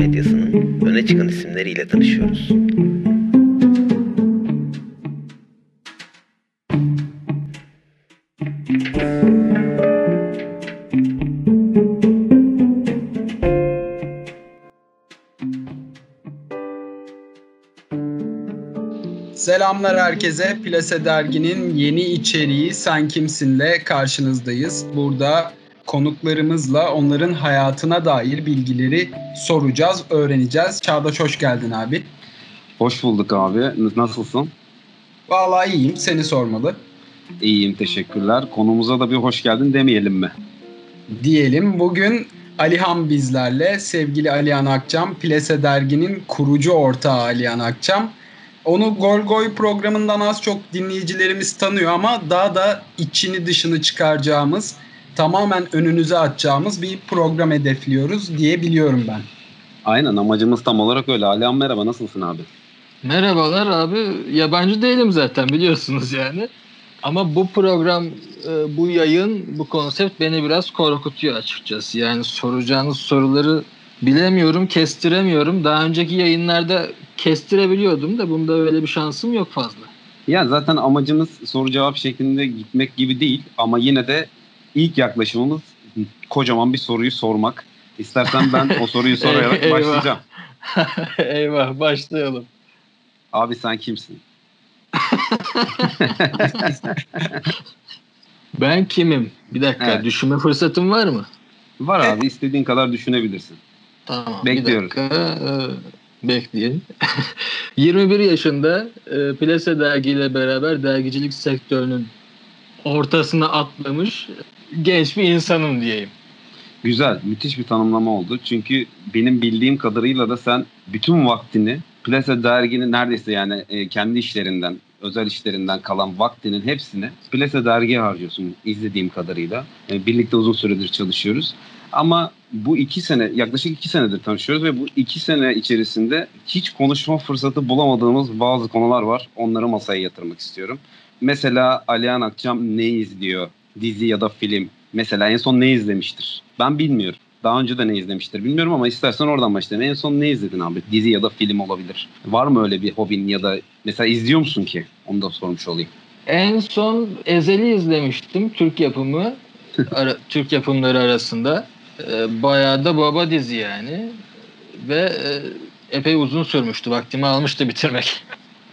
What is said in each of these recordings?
medyasının öne çıkan isimleriyle tanışıyoruz. Selamlar herkese. Plase Dergi'nin yeni içeriği Sen Kimsin'le karşınızdayız. Burada konuklarımızla onların hayatına dair bilgileri soracağız, öğreneceğiz. Çağdaş hoş geldin abi. Hoş bulduk abi. Nasılsın? Vallahi iyiyim. Seni sormalı. İyiyim teşekkürler. Konumuza da bir hoş geldin demeyelim mi? Diyelim. Bugün Alihan bizlerle. Sevgili Alihan Akçam, Plase Dergi'nin kurucu ortağı Alihan Akçam. Onu Gol Goy programından az çok dinleyicilerimiz tanıyor ama daha da içini dışını çıkaracağımız, tamamen önünüze atacağımız bir program hedefliyoruz diye biliyorum ben. Aynen amacımız tam olarak öyle. Alihan merhaba nasılsın abi? Merhabalar abi. Yabancı değilim zaten biliyorsunuz yani. Ama bu program, e, bu yayın, bu konsept beni biraz korkutuyor açıkçası. Yani soracağınız soruları bilemiyorum, kestiremiyorum. Daha önceki yayınlarda kestirebiliyordum da bunda öyle bir şansım yok fazla. Ya zaten amacımız soru cevap şeklinde gitmek gibi değil ama yine de ilk yaklaşımımız kocaman bir soruyu sormak. İstersen ben o soruyu sorarak Eyvah. başlayacağım. Eyvah başlayalım. Abi sen kimsin? Ben kimim? Bir dakika Evet. düşünme fırsatım var mı? Var abi istediğin kadar düşünebilirsin. Tamam. Bekliyoruz. Bir dakika. Ee, bekleyin. 21 yaşında e, Plase dergiyle beraber dergicilik sektörünün ortasına atlamış genç bir insanım diyeyim. Güzel, müthiş bir tanımlama oldu. Çünkü benim bildiğim kadarıyla da sen bütün vaktini Plase derginin neredeyse yani e, kendi işlerinden, özel işlerinden kalan vaktinin hepsini Plase dergiye harcıyorsun izlediğim kadarıyla. E, birlikte uzun süredir çalışıyoruz. Ama bu iki sene, yaklaşık iki senedir tanışıyoruz ve bu iki sene içerisinde hiç konuşma fırsatı bulamadığımız bazı konular var. Onları masaya yatırmak istiyorum. Mesela Alihan Akçam ne izliyor? Dizi ya da film. Mesela en son ne izlemiştir? Ben bilmiyorum. Daha önce de ne izlemiştir bilmiyorum ama istersen oradan başlayalım. En son ne izledin abi? Dizi ya da film olabilir. Var mı öyle bir hobin ya da mesela izliyor musun ki? Onu da sormuş olayım. En son Ezel'i izlemiştim. Türk yapımı. Ara- Türk yapımları arasında. Ee, bayağı da baba dizi yani. Ve e, epey uzun sürmüştü. Vaktimi almıştı bitirmek.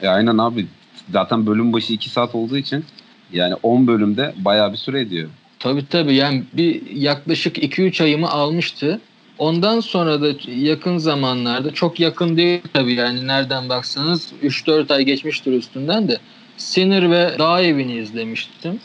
E aynen abi. Zaten bölüm başı 2 saat olduğu için yani 10 bölümde bayağı bir süre ediyor. Tabii tabii yani bir yaklaşık 2-3 ayımı almıştı. Ondan sonra da yakın zamanlarda çok yakın değil tabii yani nereden baksanız 3-4 ay geçmiştir üstünden de Sinir ve Dağ Evi'ni izlemiştim.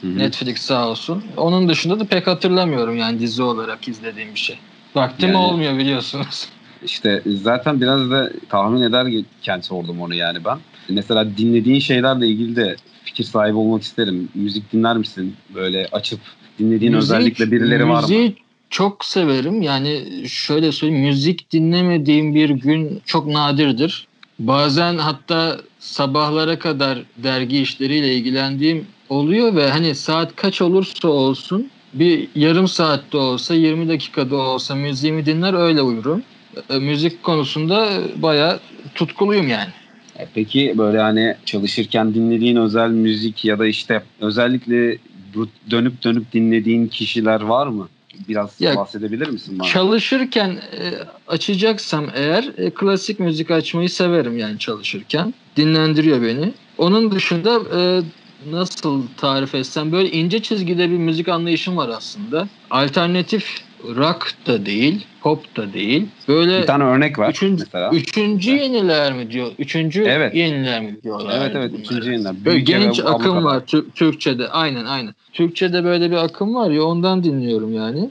Hı hı. Netflix sağ olsun. Onun dışında da pek hatırlamıyorum yani dizi olarak izlediğim bir şey. Vaktim Yani- olmuyor biliyorsunuz. İşte zaten biraz da tahmin ederken sordum onu yani ben. Mesela dinlediğin şeylerle ilgili de fikir sahibi olmak isterim. Müzik dinler misin? Böyle açıp dinlediğin Müziği- özellikle birileri var mı? Müziği çok severim. Yani şöyle söyleyeyim müzik dinlemediğim bir gün çok nadirdir. Bazen hatta sabahlara kadar dergi işleriyle ilgilendiğim oluyor ve hani saat kaç olursa olsun bir yarım saatte olsa 20 dakikada olsa müziğimi dinler öyle uyurum. E, Müzik konusunda bayağı tutkuluyum yani. E Peki böyle hani çalışırken dinlediğin özel müzik ya da işte özellikle dönüp dönüp dinlediğin kişiler var mı? Biraz Ya, bahsedebilir misin bana? Çalışırken e, açacaksam eğer e, klasik müzik açmayı severim yani çalışırken. Dinlendiriyor beni. Onun dışında e, nasıl tarif etsem böyle ince çizgide bir müzik anlayışım var aslında. Alternatif rock da değil, pop da değil. Böyle bir tane örnek var üçüncü, mesela. üçüncü yeniler mi diyor? Üçüncü Evet. yeniler mi diyorlar? evet evet üçüncü yayınlar. Böyle ve genç Ablukada. akım var Tür- Türkçe'de. Aynen aynen. Türkçe'de böyle bir akım var ya ondan dinliyorum yani.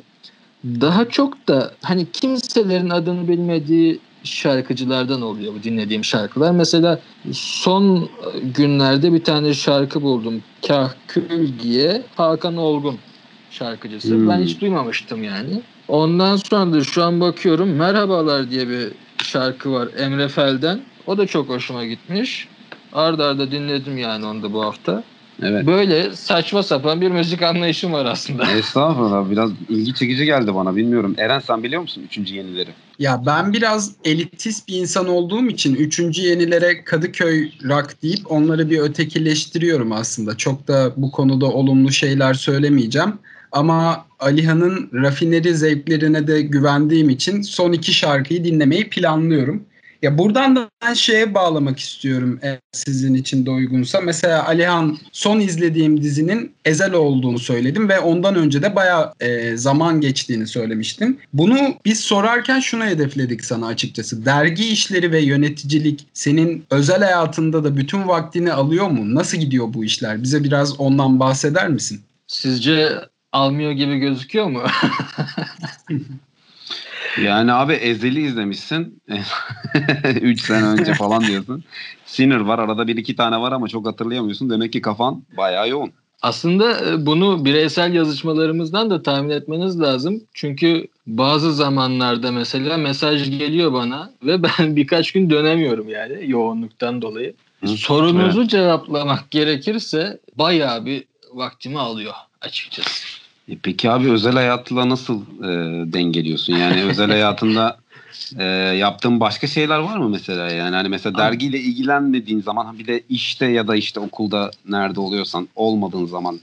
Daha çok da hani kimselerin adını bilmediği şarkıcılardan oluyor bu dinlediğim şarkılar. Mesela son günlerde bir tane şarkı buldum. Kahkülgiye Hakan Olgun şarkıcısı. Hmm. Ben hiç duymamıştım yani. Ondan sonra da şu an bakıyorum Merhabalar diye bir şarkı var Emre Fel'den. O da çok hoşuma gitmiş. Arda arda dinledim yani onu da bu hafta. Evet. Böyle saçma sapan bir müzik anlayışım var aslında. Estağfurullah biraz ilgi çekici geldi bana bilmiyorum. Eren sen biliyor musun üçüncü yenileri? Ya ben biraz elitist bir insan olduğum için üçüncü yenilere Kadıköy rock deyip onları bir ötekileştiriyorum aslında. Çok da bu konuda olumlu şeyler söylemeyeceğim. Ama Alihan'ın rafineri zevklerine de güvendiğim için son iki şarkıyı dinlemeyi planlıyorum. Ya buradan da ben şeye bağlamak istiyorum eğer sizin için de uygunsa. Mesela Alihan son izlediğim dizinin Ezel olduğunu söyledim ve ondan önce de bayağı e, zaman geçtiğini söylemiştin. Bunu biz sorarken şunu hedefledik sana açıkçası. Dergi işleri ve yöneticilik senin özel hayatında da bütün vaktini alıyor mu? Nasıl gidiyor bu işler? Bize biraz ondan bahseder misin? Sizce almıyor gibi gözüküyor mu? Yani abi Ezel'i izlemişsin. 3 sene önce falan diyorsun. Sinner var arada bir iki tane var ama çok hatırlayamıyorsun. Demek ki kafan bayağı yoğun. Aslında e, bunu bireysel yazışmalarımızdan da tahmin etmeniz lazım. Çünkü bazı zamanlarda mesela mesaj geliyor bana ve ben birkaç gün dönemiyorum yani yoğunluktan dolayı. Hı, Sorunuzu cevaplamak gerekirse bayağı bir vaktimi alıyor açıkçası. E peki abi özel hayatla nasıl e, dengeliyorsun? Yani özel hayatında e, yaptığın başka şeyler var mı mesela? Yani hani mesela dergiyle ilgilenmediğin zaman bir de işte ya da işte okulda nerede oluyorsan olmadığın zaman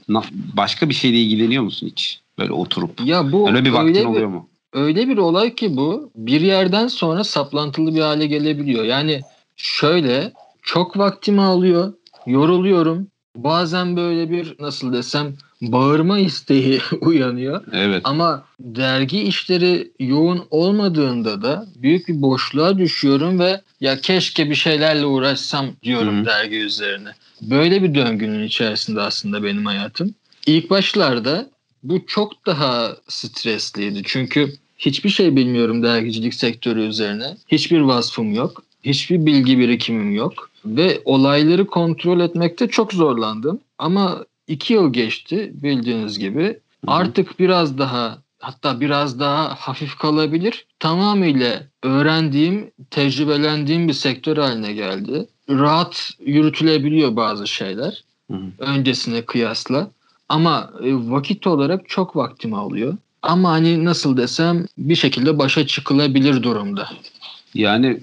başka bir şeyle ilgileniyor musun hiç? Böyle oturup. Ya bu Öyle bir vaktin öyle bir, oluyor mu? öyle bir olay ki bu bir yerden sonra saplantılı bir hale gelebiliyor. Yani şöyle çok vaktimi alıyor, yoruluyorum. Bazen böyle bir nasıl desem bağırma isteği uyanıyor. Evet. Ama dergi işleri yoğun olmadığında da büyük bir boşluğa düşüyorum ve ya keşke bir şeylerle uğraşsam diyorum Hı hı. dergi üzerine. Böyle bir döngünün içerisinde aslında benim hayatım. İlk başlarda bu çok daha stresliydi. Çünkü hiçbir şey bilmiyorum dergicilik sektörü üzerine. Hiçbir vasfım yok. Hiçbir bilgi birikimim yok. Ve olayları kontrol etmekte çok zorlandım. Ama iki yıl geçti bildiğiniz gibi. Hı hı. Artık biraz daha hatta biraz daha hafif kalabilir. Tamamıyla öğrendiğim, tecrübelendiğim bir sektör haline geldi. Rahat yürütülebiliyor bazı şeyler Hı hı. öncesine kıyasla. Ama e, vakit olarak çok vaktimi alıyor. Ama hani nasıl desem bir şekilde başa çıkılabilir durumda. Yani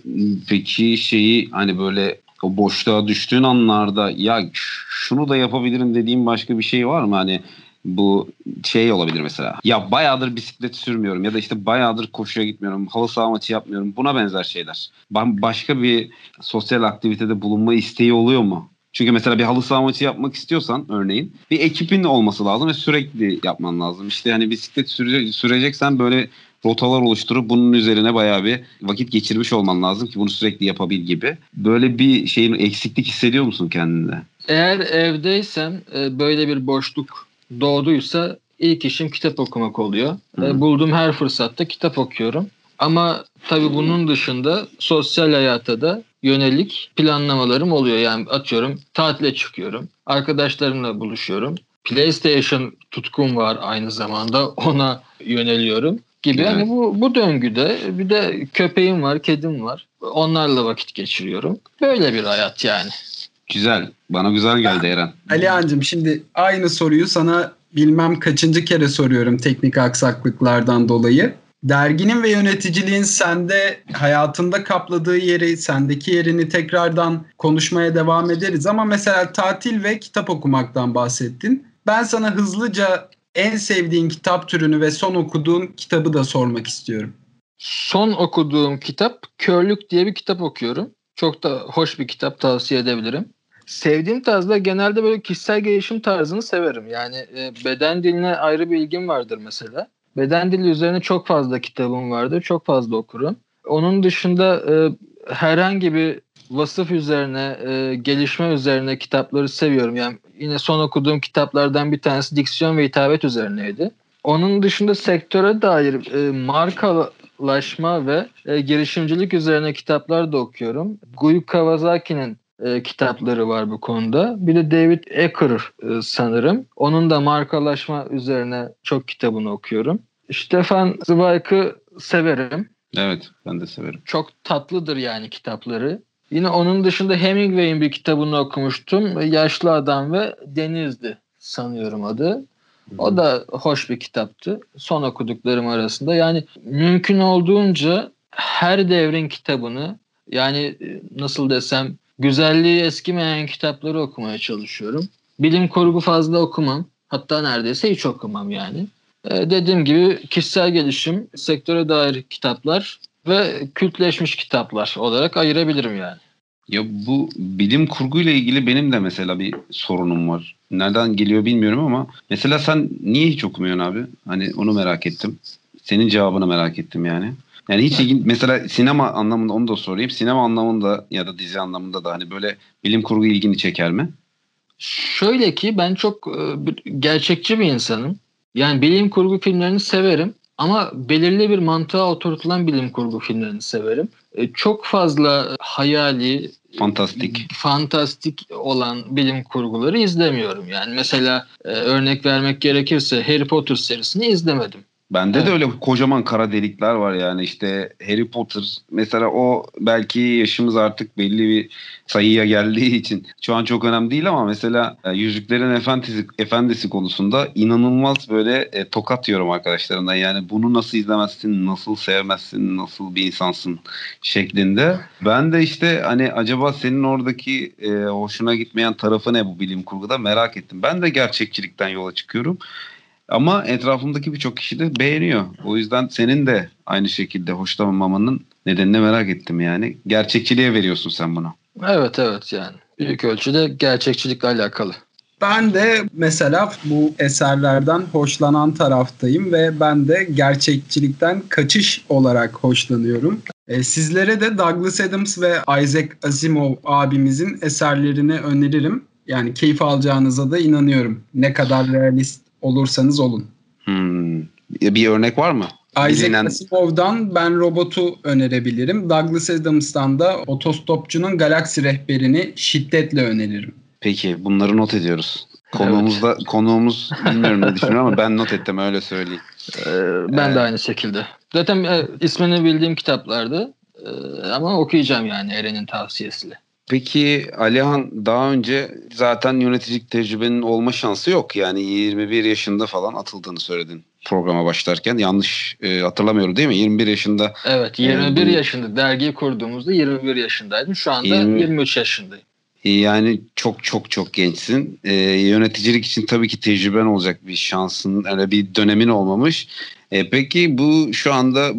peki şeyi hani böyle o boşluğa düştüğün anlarda ya şunu da yapabilirim dediğim başka bir şey var mı? Hani bu şey olabilir mesela. Ya bayağıdır bisiklet sürmüyorum ya da işte bayağıdır koşuya gitmiyorum. Halı saha maçı yapmıyorum. Buna benzer şeyler. Ba- Başka bir sosyal aktivitede bulunma isteği oluyor mu? Çünkü mesela bir halı saha maçı yapmak istiyorsan örneğin bir ekibin olması lazım ve sürekli yapman lazım. İşte hani bisiklet süre- süreceksen böyle rotalar oluşturup bunun üzerine bayağı bir vakit geçirmiş olman lazım ki bunu sürekli yapabil gibi. Böyle bir şeyin eksiklik hissediyor musun kendinde? Eğer evdeysem e, böyle bir boşluk doğduysa ilk işim kitap okumak oluyor. Hı. E, bulduğum her fırsatta kitap okuyorum. Ama tabii bunun dışında sosyal hayata da yönelik planlamalarım oluyor. Yani atıyorum tatile çıkıyorum. Arkadaşlarımla buluşuyorum. PlayStation tutkum var aynı zamanda. Ona yöneliyorum gibi. Evet. Hani bu bu döngüde bir de köpeğim var, kedim var. Onlarla vakit geçiriyorum. Böyle bir hayat yani. Güzel. Bana güzel geldi Eren. Alihan'cığım şimdi aynı soruyu sana bilmem kaçıncı kere soruyorum teknik aksaklıklardan dolayı. Derginin ve yöneticiliğin sende hayatında kapladığı yeri, sendeki yerini tekrardan konuşmaya devam ederiz. Ama mesela tatil ve kitap okumaktan bahsettin. Ben sana hızlıca en sevdiğin kitap türünü ve son okuduğun kitabı da sormak istiyorum. Son okuduğum kitap Körlük diye bir kitap okuyorum. Çok da hoş bir kitap tavsiye edebilirim. Sevdiğim tarzda genelde böyle kişisel gelişim tarzını severim. Yani e, beden diline ayrı bir ilgim vardır mesela. Beden dili üzerine çok fazla kitabım vardır. Çok fazla okurum. Onun dışında e, herhangi bir vasıf üzerine, e, gelişme üzerine kitapları seviyorum. Yani yine son okuduğum kitaplardan bir tanesi diksiyon ve hitabet üzerineydi. Onun dışında sektöre dair e, markalaşma ve e, girişimcilik üzerine kitaplar da okuyorum. Guy Kawasaki'nin e, kitapları var bu konuda. Bir de David Ecker e, sanırım. Onun da markalaşma üzerine çok kitabını okuyorum. Stefan Zweig'ı severim. Evet ben de severim. Çok tatlıdır yani kitapları. Yine onun dışında Hemingway'in bir kitabını okumuştum. Yaşlı Adam ve Denizdi sanıyorum adı. O da hoş bir kitaptı. Son okuduklarım arasında. Yani mümkün olduğunca her devrin kitabını yani e, nasıl desem güzelliği eskimeyen kitapları okumaya çalışıyorum. Bilim kurgu fazla okumam. Hatta neredeyse hiç okumam yani. Ee, dediğim gibi kişisel gelişim, sektöre dair kitaplar ve kültleşmiş kitaplar olarak ayırabilirim yani. Ya bu bilim kurguyla ilgili benim de mesela bir sorunum var. Nereden geliyor bilmiyorum ama mesela sen niye hiç okumuyorsun abi? Hani onu merak ettim. Senin cevabını merak ettim yani. Yani hiç ilgin mesela sinema anlamında onu da sorayım. Sinema anlamında ya da dizi anlamında da hani böyle bilim kurgu ilgini çeker mi? Şöyle ki ben çok e, gerçekçi bir insanım. Yani bilim kurgu filmlerini severim ama belirli bir mantığa oturtulan bilim kurgu filmlerini severim. E, Çok fazla hayali, Fantastik. fantastik olan bilim kurguları izlemiyorum. Yani mesela e, örnek vermek gerekirse Harry Potter serisini izlemedim. Bende Evet. de öyle kocaman kara delikler var yani işte Harry Potter mesela o belki yaşımız artık belli bir sayıya geldiği için şu an çok önemli değil ama mesela e, Yüzüklerin Efendisi, Efendisi konusunda inanılmaz böyle e, tokat yiyorum arkadaşlarımdan yani bunu nasıl izlemezsin, nasıl sevmezsin, nasıl bir insansın şeklinde. Ben de işte hani acaba senin oradaki e, hoşuna gitmeyen tarafı ne bu bilim kurguda merak ettim. Ben de gerçekçilikten yola çıkıyorum. Ama etrafımdaki birçok kişi de beğeniyor. O yüzden senin de aynı şekilde hoşlanmamanın nedenini merak ettim yani. Gerçekçiliğe veriyorsun sen bunu. Evet evet yani. Büyük ölçüde gerçekçilikle alakalı. Ben de mesela bu eserlerden hoşlanan taraftayım ve ben de gerçekçilikten kaçış olarak hoşlanıyorum. E, sizlere de Douglas Adams ve Isaac Asimov abimizin eserlerini öneririm. Yani keyif alacağınıza da inanıyorum. Ne kadar realist olursanız olun. Hmm. Bir örnek var mı? Isaac Bilinen- Asimov'dan Ben Robot'u önerebilirim. Douglas Adams'tan da Otostopçunun Galaksi Rehberini şiddetle öneririm. Peki bunları not ediyoruz. Konuğumuzda konuğumuz bilmiyorum ne düşünüyor ama ben not ettim öyle söyleyeyim. Ee, ben Evet. de aynı şekilde. Zaten e, ismini bildiğim kitaplardı. Ee, ama okuyacağım yani Eren'in tavsiyesiyle. Peki Alihan daha önce zaten yöneticilik tecrübenin olma şansı yok. Yani 21 yaşında falan atıldığını söyledin programa başlarken. Yanlış e, hatırlamıyorum değil mi? 21 yaşında Evet 21 Evet. yaşında dergiyi kurduğumuzda 21 yaşındaydım. Şu anda Yirmi- 23 yaşındayım. E, Yani çok çok çok gençsin. E, yöneticilik için tabii ki tecrüben olacak bir şansın, öyle bir dönemin olmamış. E, peki bu şu anda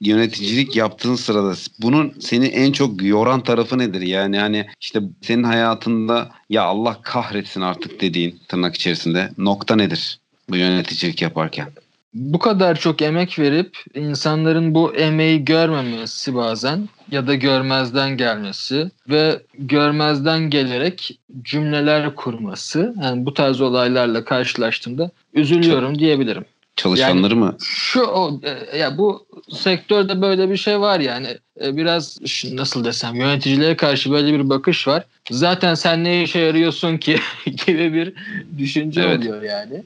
yöneticilik yaptığın sırada bunun seni en çok yoran tarafı nedir? Yani hani işte senin hayatında ya Allah kahretsin artık dediğin tırnak içerisinde nokta nedir bu yöneticilik yaparken? Bu kadar çok emek verip insanların bu emeği görmemesi bazen ya da görmezden gelmesi ve görmezden gelerek cümleler kurması. Yani bu tarz olaylarla karşılaştığımda üzülüyorum diyebilirim. Çalışanları mı? Şu o e, ya bu sektörde böyle bir şey var yani E, biraz nasıl desem yöneticilere karşı böyle bir bakış var. Zaten sen ne işe yarıyorsun ki gibi bir düşünce Evet. oluyor yani.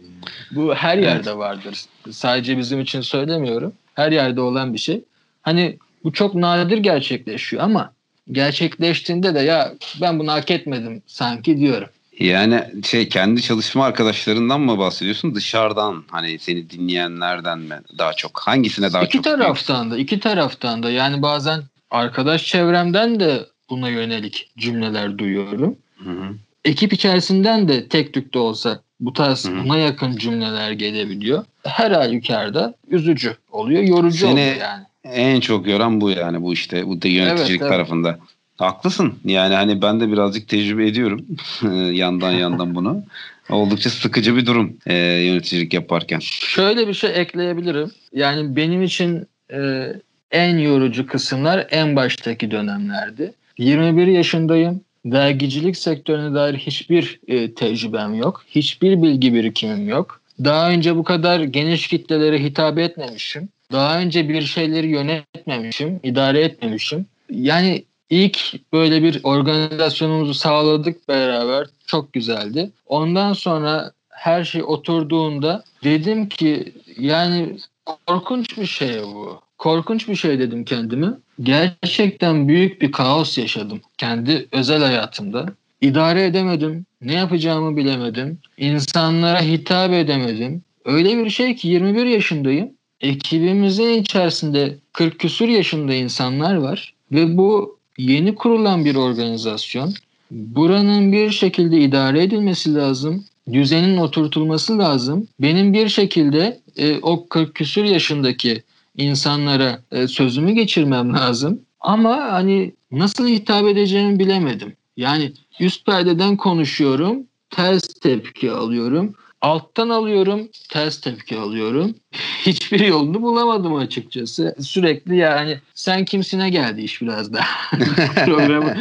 Bu her Evet. yerde vardır. Sadece bizim için söylemiyorum. Her yerde olan bir şey. Hani bu çok nadir gerçekleşiyor ama gerçekleştiğinde de ya ben bunu hak etmedim sanki diyorum. Yani şey kendi çalışma arkadaşlarından mı bahsediyorsun dışarıdan hani seni dinleyenlerden mi daha çok hangisine daha iki çok taraftan da iki taraftan da yani bazen arkadaş çevremden de buna yönelik cümleler duyuyorum. Hı hı. Ekip içerisinden de tek tük de olsa bu tarz Hı hı. buna yakın cümleler gelebiliyor. Her halükarda üzücü oluyor, yorucu Seni- oluyor yani. En çok yoran bu yani bu işte bu da yöneticilik Evet, evet. tarafında. Haklısın. Yani hani ben de birazcık tecrübe ediyorum yandan yandan bunu. Oldukça sıkıcı bir durum e, yöneticilik yaparken. Şöyle bir şey ekleyebilirim. Yani benim için e, en yorucu kısımlar en baştaki dönemlerdi. 21 yaşındayım. Dergicilik sektörüne dair hiçbir e, tecrübem yok. Hiçbir bilgi birikimim yok. Daha önce bu kadar geniş kitlelere hitap etmemişim. Daha önce bir şeyleri yönetmemişim, idare etmemişim. Yani ilk böyle bir organizasyonumuzu sağladık beraber. Çok güzeldi. Ondan sonra her şey oturduğunda dedim ki yani korkunç bir şey bu. Korkunç bir şey dedim kendime. gerçekten büyük bir kaos yaşadım kendi özel hayatımda. İdare edemedim, ne yapacağımı bilemedim, insanlara hitap edemedim. Öyle bir şey ki 21 yaşındayım. Ekibimizin içerisinde 40 küsur yaşında insanlar var ve bu yeni kurulan bir organizasyon. Buranın bir şekilde idare edilmesi lazım. Düzenin oturtulması lazım. Benim bir şekilde e, o 40 küsur yaşındaki insanlara e, sözümü geçirmem lazım. Ama hani nasıl hitap edeceğimi bilemedim. Yani üst perdeden konuşuyorum, ters tepki alıyorum. Alttan alıyorum, ters tepki alıyorum. Hiçbir yolunu bulamadım açıkçası. Sürekli yani sen kimsine geldi iş biraz da. Programı,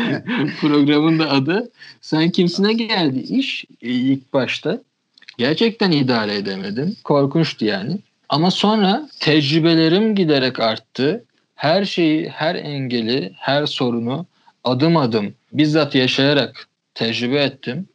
programın da adı sen kimsine geldi iş ilk başta. Gerçekten idare edemedim. Korkunçtu yani. Ama sonra tecrübelerim giderek arttı. Her şeyi, her engeli, her sorunu adım adım bizzat yaşayarak tecrübe ettim.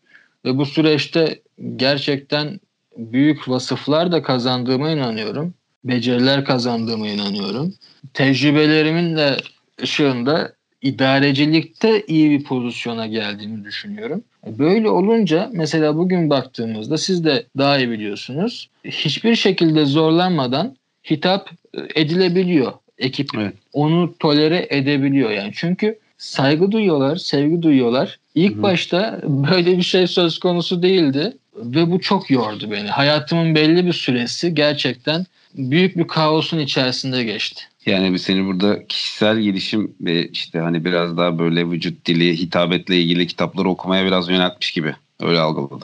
Ve bu süreçte gerçekten büyük vasıflar da kazandığıma inanıyorum. Beceriler kazandığıma inanıyorum. Tecrübelerimin de ışığında idarecilikte iyi bir pozisyona geldiğimi düşünüyorum. Böyle olunca mesela bugün baktığımızda siz de daha iyi biliyorsunuz. Hiçbir şekilde zorlanmadan hitap edilebiliyor ekip. Evet. Onu tolere edebiliyor yani. Çünkü saygı duyuyorlar, sevgi duyuyorlar. İlk Hı. başta böyle bir şey söz konusu değildi ve bu çok yordu beni. Hayatımın belli bir süresi gerçekten büyük bir kaosun içerisinde geçti. Yani biz seni burada kişisel gelişim ve işte hani biraz daha böyle vücut dili, hitabetle ilgili kitapları okumaya biraz yöneltmiş gibi. Öyle algıladım.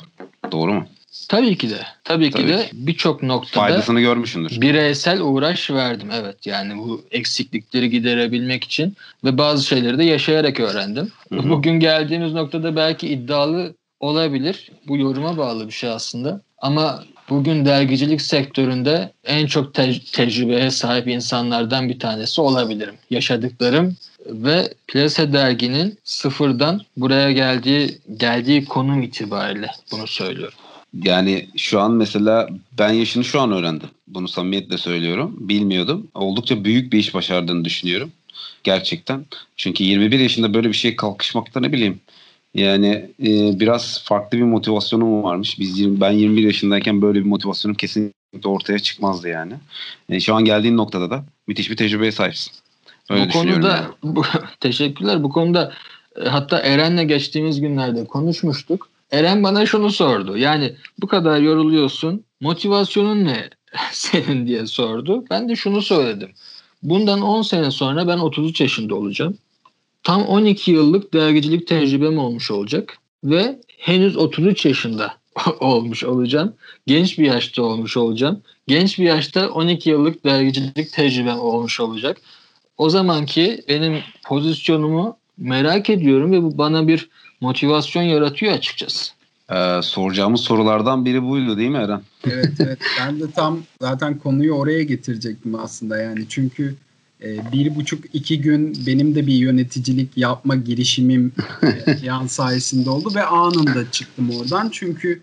Doğru mu? Tabii ki de. Tabii ki Tabii de ki. birçok noktada Faydasını görmüşsündür. bireysel uğraş verdim. Evet yani bu eksiklikleri giderebilmek için ve bazı şeyleri de yaşayarak öğrendim. Hı hı. Bugün geldiğimiz noktada belki iddialı olabilir. Bu yoruma bağlı bir şey aslında. Ama bugün dergicilik sektöründe en çok te- tecrübeye sahip insanlardan bir tanesi olabilirim. Yaşadıklarım ve Plase derginin sıfırdan buraya geldiği geldiği konum itibariyle bunu söylüyorum. Yani şu an mesela ben yaşını şu an öğrendim. Bunu samimiyetle söylüyorum. Bilmiyordum. Oldukça büyük bir iş başardığını düşünüyorum. Gerçekten. Çünkü 21 yaşında böyle bir şeye kalkışmakta ne bileyim. Yani e, biraz farklı bir motivasyonum varmış. Biz yirmi- ben 21 yaşındayken böyle bir motivasyonum kesinlikle ortaya çıkmazdı yani. E, şu an geldiğin noktada da müthiş bir tecrübeye sahipsin. Öyle bu konuda yani. bu, teşekkürler. Bu konuda e, hatta Eren'le geçtiğimiz günlerde konuşmuştuk. Eren bana şunu sordu. Yani bu kadar yoruluyorsun. Motivasyonun ne senin diye sordu. Ben de şunu söyledim. Bundan 10 sene sonra ben 33 yaşında olacağım. Tam 12 yıllık dergicilik tecrübem olmuş olacak ve henüz 33 yaşında olmuş olacağım. Genç bir yaşta olmuş olacağım. Genç bir yaşta 12 yıllık dergicilik tecrübem olmuş olacak. O zamanki benim pozisyonumu merak ediyorum ve bu bana bir motivasyon yaratıyor açıkçası. Ee, soracağımız sorulardan biri buydu değil mi Eren? Evet evet ben de tam zaten konuyu oraya getirecektim aslında yani çünkü e, bir buçuk iki gün benim de bir yöneticilik yapma girişimim e, yan sayesinde oldu ve anında çıktım oradan çünkü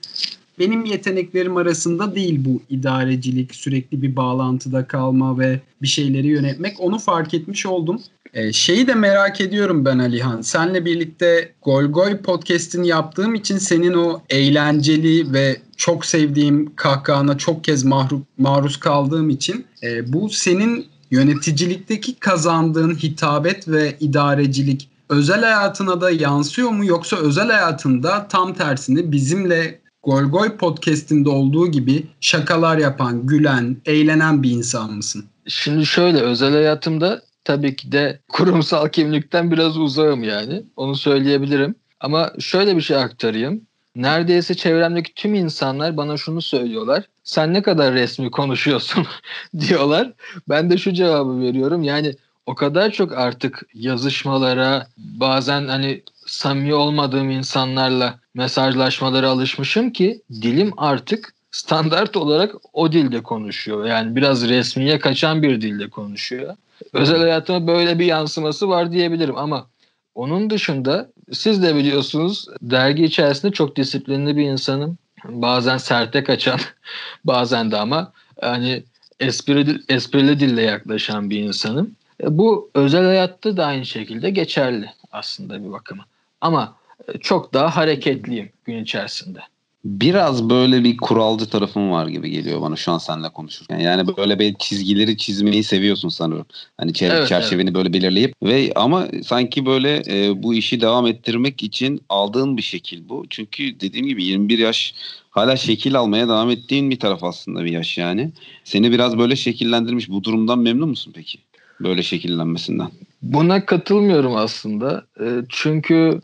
benim yeteneklerim arasında değil bu idarecilik, sürekli bir bağlantıda kalma ve bir şeyleri yönetmek. Onu fark etmiş oldum. Ee, şeyi de merak ediyorum ben Alihan. Senle birlikte Golgoy podcast'ini yaptığım için senin o eğlenceli ve çok sevdiğim kahkahana çok kez mahru- maruz kaldığım için e, bu senin yöneticilikteki kazandığın hitabet ve idarecilik özel hayatına da yansıyor mu yoksa özel hayatında tam tersini bizimle Golgoy podcast'inde olduğu gibi şakalar yapan, gülen, eğlenen bir insan mısın? Şimdi şöyle özel hayatımda tabii ki de kurumsal kimlikten biraz uzağım yani. Onu söyleyebilirim. Ama şöyle bir şey aktarayım. Neredeyse çevremdeki tüm insanlar bana şunu söylüyorlar. Sen ne kadar resmi konuşuyorsun diyorlar. Ben de şu cevabı veriyorum. Yani o kadar çok artık yazışmalara bazen hani samimi olmadığım insanlarla mesajlaşmalara alışmışım ki dilim artık standart olarak o dilde konuşuyor. Yani biraz resmiye kaçan bir dilde konuşuyor. Özel hayatıma böyle bir yansıması var diyebilirim ama onun dışında siz de biliyorsunuz dergi içerisinde çok disiplinli bir insanım. Bazen serte kaçan, bazen de ama hani espri, esprili dille yaklaşan bir insanım. E, bu özel hayatta da aynı şekilde geçerli aslında bir bakıma. Ama e, çok daha hareketliyim gün içerisinde. Biraz böyle bir kuralcı tarafın var gibi geliyor bana şu an seninle konuşurken. Yani böyle bir çizgileri çizmeyi seviyorsun sanırım. Hani çer- Evet, çerçeveni böyle belirleyip ve ama sanki böyle e, bu işi devam ettirmek için aldığın bir şekil bu. Çünkü dediğim gibi 21 yaş hala şekil almaya devam ettiğin bir taraf aslında bir yaş yani. Seni biraz böyle şekillendirmiş. Bu durumdan memnun musun peki? Böyle şekillenmesinden. Buna katılmıyorum aslında. E, çünkü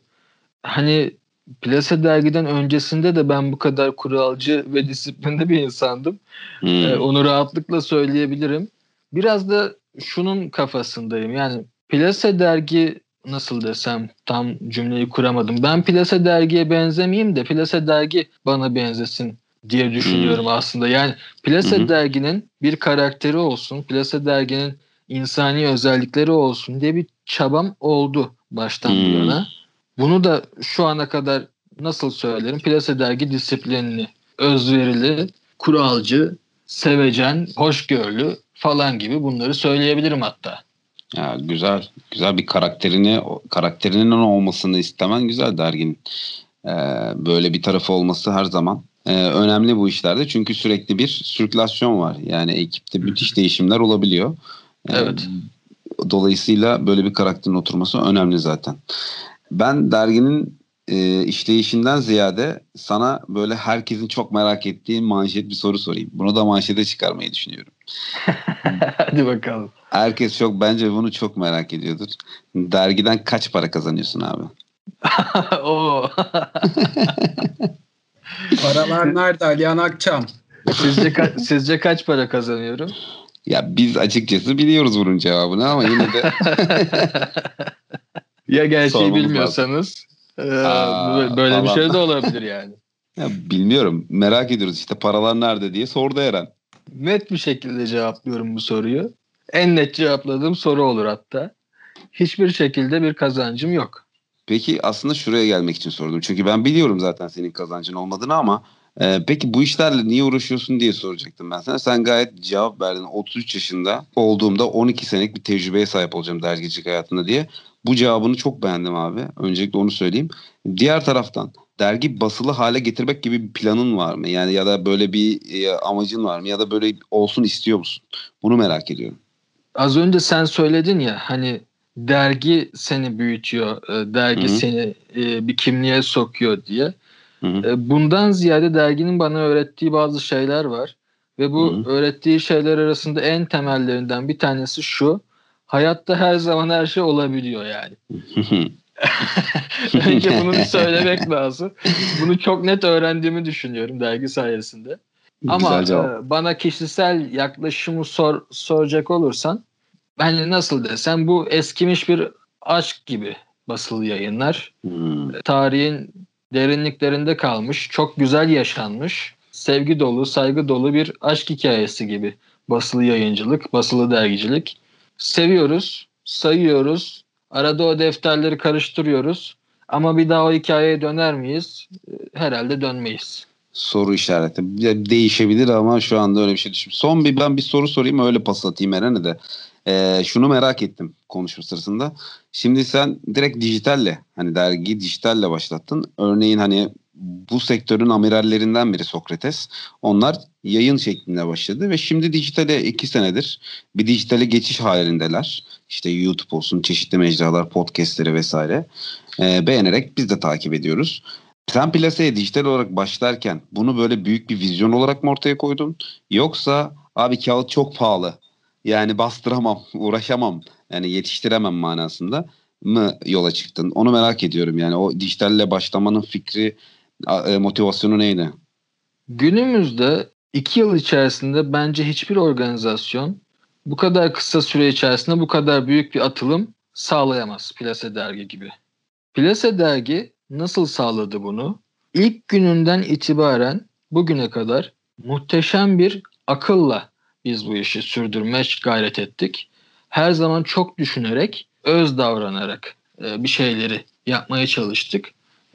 hani Plase dergiden öncesinde de ben bu kadar kuralcı ve disiplinli bir insandım. Hmm. E, onu rahatlıkla söyleyebilirim. Biraz da şunun kafasındayım. Yani Plase dergi nasıl desem tam cümleyi kuramadım. Ben Plase dergiye benzemeyeyim de Plase dergi bana benzesin diye düşünüyorum aslında. Yani Plase hı. derginin bir karakteri olsun, Plase derginin insani özellikleri olsun diye bir çabam oldu baştan bu Hmm. yana. Bunu da şu ana kadar nasıl söylerim? Plase dergi disiplinli, özverili, kuralcı, sevecen, hoşgörülü falan gibi bunları söyleyebilirim hatta. Ya güzel, güzel bir karakterini, karakterinin olmasını istemen güzel derginin. Ee, böyle bir tarafı olması her zaman ee, önemli bu işlerde çünkü sürekli bir sirkülasyon var. Yani ekipte müthiş değişimler olabiliyor. Ee, Evet. Dolayısıyla böyle bir karakterin oturması önemli zaten. Ben derginin e, işleyişinden ziyade sana böyle herkesin çok merak ettiği manşet bir soru sorayım. Bunu da manşete çıkarmayı düşünüyorum. Hadi bakalım. Herkes çok bence bunu çok merak ediyordur. Dergiden kaç para kazanıyorsun abi? Oo. Paralar nerede Alihan Akçam? sizce, ka- sizce kaç para kazanıyorum? Ya biz açıkçası biliyoruz bunun cevabını ama yine de Ya gerçeği Sormamız bilmiyorsanız e, Aa, böyle bir falan. şey de olabilir yani. ya bilmiyorum merak ediyoruz işte paralar nerede diye sordu Eren. Net bir şekilde cevaplıyorum bu soruyu. En net cevapladığım soru olur hatta. Hiçbir şekilde bir kazancım yok. Peki aslında şuraya gelmek için sordum. Çünkü ben biliyorum zaten senin kazancın olmadığını ama e, peki bu işlerle niye uğraşıyorsun diye soracaktım ben sana. Sen gayet cevap verdin. 33 yaşında olduğumda 12 senelik bir tecrübeye sahip olacağım dergicilik hayatında diye. Bu cevabını çok beğendim abi. Öncelikle onu söyleyeyim. Diğer taraftan dergi basılı hale getirmek gibi bir planın var mı? Yani ya da böyle bir e, amacın var mı? Ya da böyle olsun istiyor musun? Bunu merak ediyorum. Az önce sen söyledin ya hani dergi seni büyütüyor, e, dergi Hı hı. seni e, bir kimliğe sokuyor diye. Hı hı. E, Bundan ziyade derginin bana öğrettiği bazı şeyler var. Ve bu Hı hı. öğrettiği şeyler arasında en temellerinden bir tanesi şu. Hayatta her zaman her şey olabiliyor yani. Önce bunu bir söylemek lazım. Bunu çok net öğrendiğimi düşünüyorum dergi sayesinde. Ama e, bana kişisel yaklaşımı sor, soracak olursan ben nasıl desem bu eskimiş bir aşk gibi basılı yayınlar. Hmm. Tarihin derinliklerinde kalmış, çok güzel yaşanmış, sevgi dolu, saygı dolu bir aşk hikayesi gibi basılı yayıncılık, basılı dergicilik. Seviyoruz, sayıyoruz, arada o defterleri karıştırıyoruz. Ama bir daha o hikayeye döner miyiz? E, Herhalde dönmeyiz. soru işareti. Değişebilir ama şu anda öyle bir şey düşünüyorum. Son bir ben bir soru sorayım öyle pas atayım Eren'e de. Ee, şunu merak ettim konuşma sırasında. Şimdi sen direkt dijitalle hani dergi dijitalle başlattın. Örneğin hani bu sektörün amirallerinden biri Sokrates. Onlar yayın şeklinde başladı ve şimdi dijitale iki senedir bir dijitale geçiş halindeler. İşte YouTube olsun, çeşitli mecralar, podcastleri vesaire. Ee, beğenerek biz de takip ediyoruz. Sen plaseye dijital olarak başlarken bunu böyle büyük bir vizyon olarak mı ortaya koydun? Yoksa abi kağıt çok pahalı. Yani bastıramam, uğraşamam. Yani yetiştiremem manasında mı yola çıktın? Onu merak ediyorum. Yani o dijitalle başlamanın fikri, e, motivasyonu neydi? Günümüzde iki yıl içerisinde bence hiçbir organizasyon bu kadar kısa süre içerisinde bu kadar büyük bir atılım sağlayamaz Plase Dergi gibi. Plase Dergi nasıl sağladı bunu? İlk gününden itibaren bugüne kadar muhteşem bir akılla biz bu işi sürdürmeye gayret ettik. Her zaman çok düşünerek, öz davranarak e, bir şeyleri yapmaya çalıştık.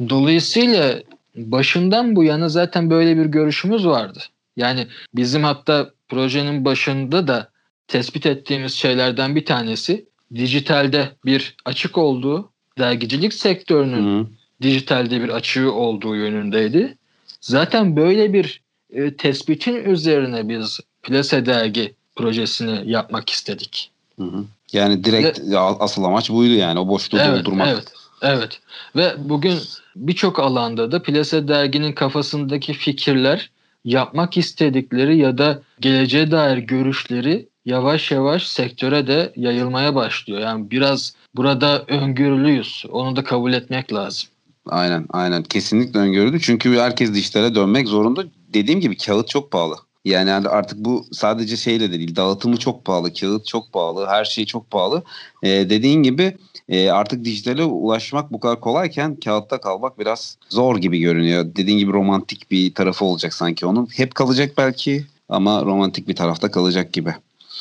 Dolayısıyla başından bu yana zaten böyle bir görüşümüz vardı. Yani bizim hatta projenin başında da tespit ettiğimiz şeylerden bir tanesi dijitalde bir açık olduğu, dergicilik sektörünün Hı. dijitalde bir açığı olduğu yönündeydi. Zaten böyle bir e, tespitin üzerine biz Plase Dergi projesini yapmak istedik. Hı hı. Yani direkt ya, asıl amaç buydu yani o boşluğu doldurmak. Evet, evet. Ve bugün birçok alanda da Plase Dergi'nin kafasındaki fikirler, yapmak istedikleri ya da geleceğe dair görüşleri yavaş yavaş sektöre de yayılmaya başlıyor. Yani biraz burada öngörülüyüz. Onu da kabul etmek lazım. Aynen aynen kesinlikle öngörüldü. Çünkü herkes dijitale dönmek zorunda. Dediğim gibi kağıt çok pahalı. Yani artık bu sadece şeyle de değil. Dağıtımı çok pahalı, kağıt çok pahalı, her şey çok pahalı. Ee, dediğin gibi e, artık dijitale ulaşmak bu kadar kolayken kağıtta kalmak biraz zor gibi görünüyor. Dediğin gibi romantik bir tarafı olacak sanki onun. Hep kalacak belki ama romantik bir tarafta kalacak gibi.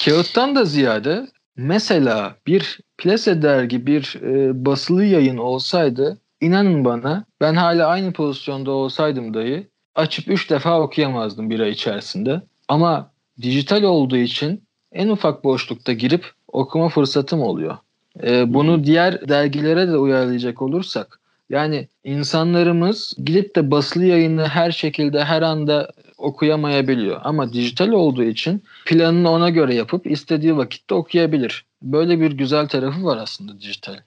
Kağıttan da ziyade mesela bir plase dergi bir e, basılı yayın olsaydı inanın bana ben hala aynı pozisyonda olsaydım dahi açıp 3 defa okuyamazdım bir ay içerisinde. Ama dijital olduğu için en ufak boşlukta girip okuma fırsatım oluyor. E, bunu diğer dergilere de uyarlayacak olursak yani insanlarımız gidip de basılı yayını her şekilde her anda okuyamayabiliyor. Ama dijital olduğu için planını ona göre yapıp istediği vakitte okuyabilir. Böyle bir güzel tarafı var aslında dijital.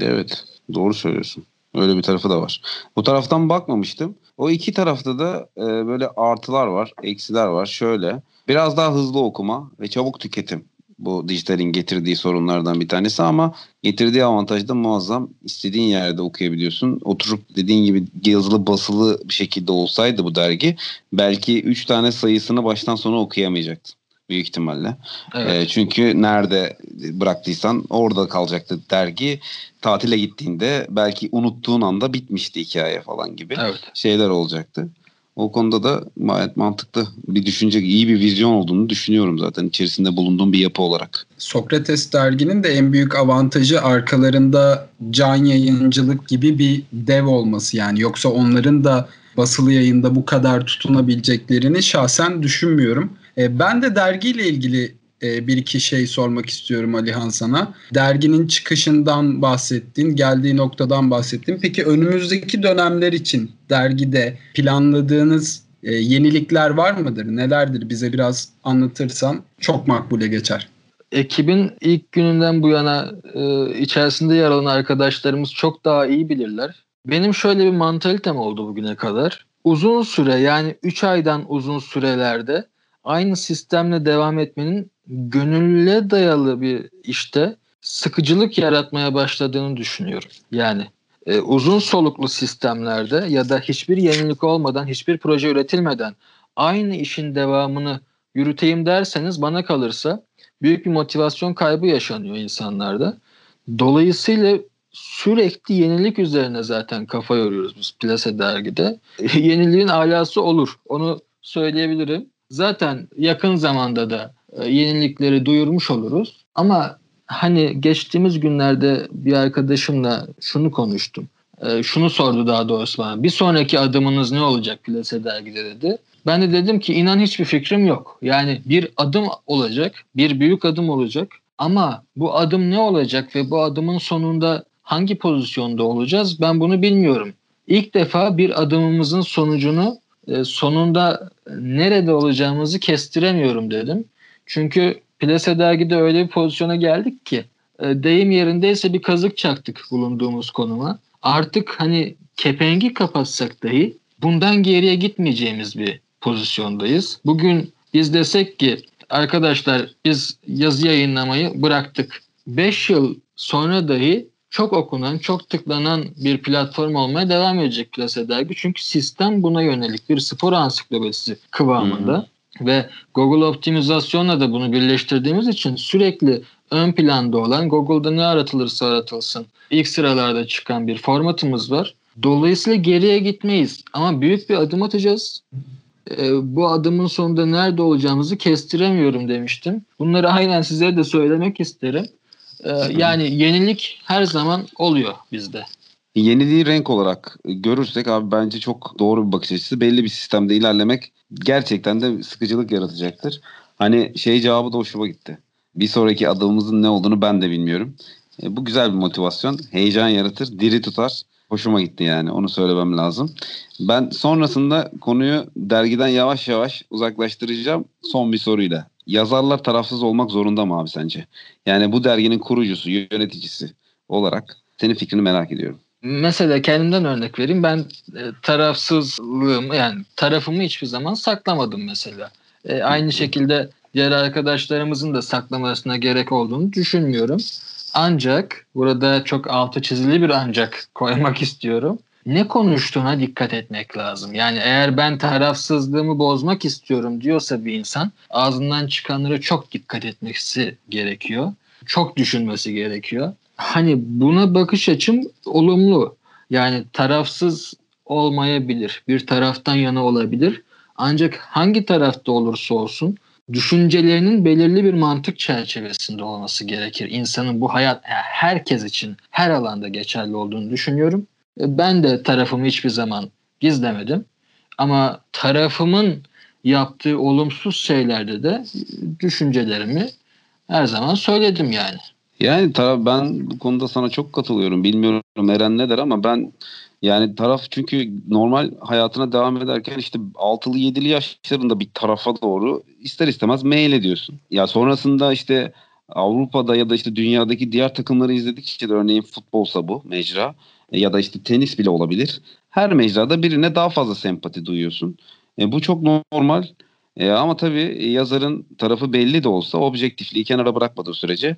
Evet doğru söylüyorsun. Öyle bir tarafı da var. Bu taraftan bakmamıştım. O iki tarafta da e, böyle artılar var, eksiler var. Şöyle biraz daha hızlı okuma ve çabuk tüketim. Bu dijitalin getirdiği sorunlardan bir tanesi ama getirdiği avantaj da muazzam. İstediğin yerde okuyabiliyorsun. Oturup dediğin gibi yazılı basılı bir şekilde olsaydı bu dergi belki 3 tane sayısını baştan sona okuyamayacaktın büyük ihtimalle. Evet. E, çünkü nerede bıraktıysan orada kalacaktı dergi. Tatile gittiğinde belki unuttuğun anda bitmişti hikaye falan gibi evet. şeyler olacaktı. O konuda da gayet mantıklı bir düşünce, iyi bir vizyon olduğunu düşünüyorum zaten içerisinde bulunduğum bir yapı olarak. Sokrates derginin de en büyük avantajı arkalarında can yayıncılık gibi bir dev olması yani. Yoksa onların da basılı yayında bu kadar tutunabileceklerini şahsen düşünmüyorum. E, ben de dergiyle ilgili e, bir iki şey sormak istiyorum Alihan sana. Derginin çıkışından bahsettin, geldiği noktadan bahsettin. Peki önümüzdeki dönemler için dergide planladığınız e, yenilikler var mıdır? Nelerdir? Bize biraz anlatırsan çok makbule geçer. Ekibin ilk gününden bu yana içerisinde yer alan arkadaşlarımız çok daha iyi bilirler. Benim şöyle bir mantalitem oldu bugüne kadar. Uzun süre yani 3 aydan uzun sürelerde aynı sistemle devam etmenin gönüllüye dayalı bir işte sıkıcılık yaratmaya başladığını düşünüyorum. Yani e, uzun soluklu sistemlerde ya da hiçbir yenilik olmadan, hiçbir proje üretilmeden aynı işin devamını yürüteyim derseniz bana kalırsa büyük bir motivasyon kaybı yaşanıyor insanlarda. Dolayısıyla sürekli yenilik üzerine zaten kafa yoruyoruz biz Plase dergide. Yeniliğin alası olur. Onu söyleyebilirim. Zaten yakın zamanda da e, yenilikleri duyurmuş oluruz. Ama hani geçtiğimiz günlerde bir arkadaşımla şunu konuştum. E, şunu sordu daha doğrusu bana. Bir sonraki adımınız ne olacak Plase dergide dedi. Ben de dedim ki inan hiçbir fikrim yok. Yani bir adım olacak, bir büyük adım olacak. Ama bu adım ne olacak ve bu adımın sonunda hangi pozisyonda olacağız ben bunu bilmiyorum. İlk defa bir adımımızın sonucunu e, sonunda nerede olacağımızı kestiremiyorum dedim. Çünkü Plase dergide öyle bir pozisyona geldik ki e, deyim yerindeyse bir kazık çaktık bulunduğumuz konuma. Artık hani kepengi kapatsak dahi bundan geriye gitmeyeceğimiz bir pozisyondayız. Bugün biz desek ki arkadaşlar biz yazı yayınlamayı bıraktık. 5 yıl sonra dahi çok okunan, çok tıklanan bir platform olmaya devam edecek Plase Dergi. Çünkü sistem buna yönelik bir spor ansiklopedisi kıvamında. Hı-hı. Ve Google optimizasyonla da bunu birleştirdiğimiz için sürekli ön planda olan Google'da ne aratılırsa aratılsın ilk sıralarda çıkan bir formatımız var. Dolayısıyla geriye gitmeyiz ama büyük bir adım atacağız. Ee, bu adımın sonunda nerede olacağımızı kestiremiyorum demiştim. Bunları aynen size de söylemek isterim. Ee, yani yenilik her zaman oluyor bizde. Yeniliği renk olarak görürsek abi bence çok doğru bir bakış açısı. Belli bir sistemde ilerlemek gerçekten de sıkıcılık yaratacaktır. Hani şey cevabı da hoşuma gitti. bir sonraki adımımızın ne olduğunu ben de bilmiyorum. E, bu güzel bir motivasyon. Heyecan yaratır, diri tutar. Hoşuma gitti yani onu söylemem lazım. Ben sonrasında konuyu dergiden yavaş yavaş uzaklaştıracağım son bir soruyla. Yazarlar tarafsız olmak zorunda mı abi sence? Yani bu derginin kurucusu, yöneticisi olarak senin fikrini merak ediyorum. Mesela kendimden örnek vereyim. Ben e, tarafsızlığım yani tarafımı hiçbir zaman saklamadım mesela. E, aynı şekilde diğer arkadaşlarımızın da saklamasına gerek olduğunu düşünmüyorum. Ancak burada çok altı çizili bir ancak koymak istiyorum. Ne konuştuğuna dikkat etmek lazım. Yani eğer ben tarafsızlığımı bozmak istiyorum diyorsa bir insan ağzından çıkanlara çok dikkat etmesi gerekiyor. Çok düşünmesi gerekiyor. Hani buna bakış açım olumlu. Yani tarafsız olmayabilir. Bir taraftan yana olabilir. Ancak hangi tarafta olursa olsun düşüncelerinin belirli bir mantık çerçevesinde olması gerekir. İnsanın bu hayat herkes için her alanda geçerli olduğunu düşünüyorum. Ben de tarafımı hiçbir zaman gizlemedim. Ama tarafımın yaptığı olumsuz şeylerde de düşüncelerimi her zaman söyledim yani. Yani taraf ben bu konuda sana çok katılıyorum. Bilmiyorum Eren ne der ama ben yani taraf çünkü normal hayatına devam ederken işte 6'lı 7'li yaşlarında bir tarafa doğru ister istemez mail ediyorsun. Ya sonrasında işte Avrupa'da ya da işte dünyadaki diğer takımları izledikçe de örneğin futbolsa bu mecra ya da işte tenis bile olabilir. Her mecrada birine daha fazla sempati duyuyorsun. E, bu çok normal. E, ama tabii yazarın tarafı belli de olsa objektifliği kenara bırakmadığı sürece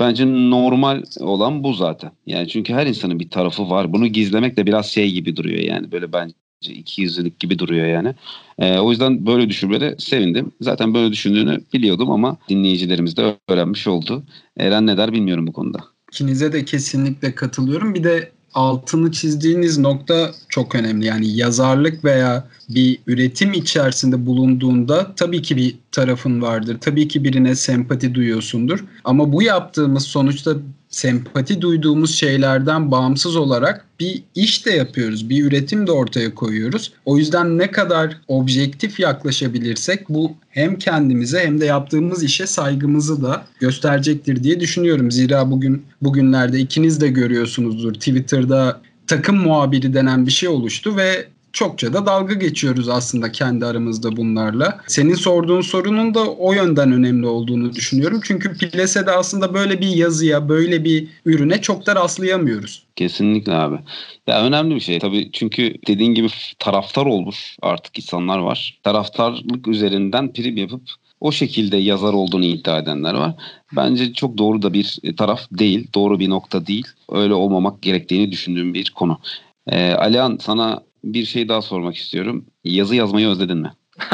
Bence normal olan bu zaten. Yani çünkü her insanın bir tarafı var. Bunu gizlemek de biraz şey gibi duruyor yani. Böyle bence iki yüzlülük gibi duruyor yani. Ee, o yüzden böyle düşünmene sevindim. Zaten böyle düşündüğünü biliyordum ama dinleyicilerimiz de öğrenmiş oldu. Eren ne der bilmiyorum bu konuda. İkinize de kesinlikle katılıyorum. Bir de altını çizdiğiniz nokta çok önemli. Yani yazarlık veya bir üretim içerisinde bulunduğunda tabii ki bir tarafın vardır. Tabii ki birine sempati duyuyorsundur. Ama bu yaptığımız sonuçta sempati duyduğumuz şeylerden bağımsız olarak bir iş de yapıyoruz. Bir üretim de ortaya koyuyoruz. O yüzden ne kadar objektif yaklaşabilirsek bu hem kendimize hem de yaptığımız işe saygımızı da gösterecektir diye düşünüyorum. Zira bugün bugünlerde ikiniz de görüyorsunuzdur. Twitter'da takım muhabiri denen bir şey oluştu ve çokça da dalga geçiyoruz aslında kendi aramızda bunlarla. Senin sorduğun sorunun da o yönden önemli olduğunu düşünüyorum. Çünkü Plese'de aslında böyle bir yazıya, böyle bir ürüne çok da rastlayamıyoruz. Kesinlikle abi. Ya önemli bir şey tabii çünkü dediğin gibi taraftar olmuş artık insanlar var. Taraftarlık üzerinden prim yapıp o şekilde yazar olduğunu iddia edenler var. Bence çok doğru da bir taraf değil, doğru bir nokta değil. Öyle olmamak gerektiğini düşündüğüm bir konu. Ee, Alihan sana bir şey daha sormak istiyorum. Yazı yazmayı özledin mi?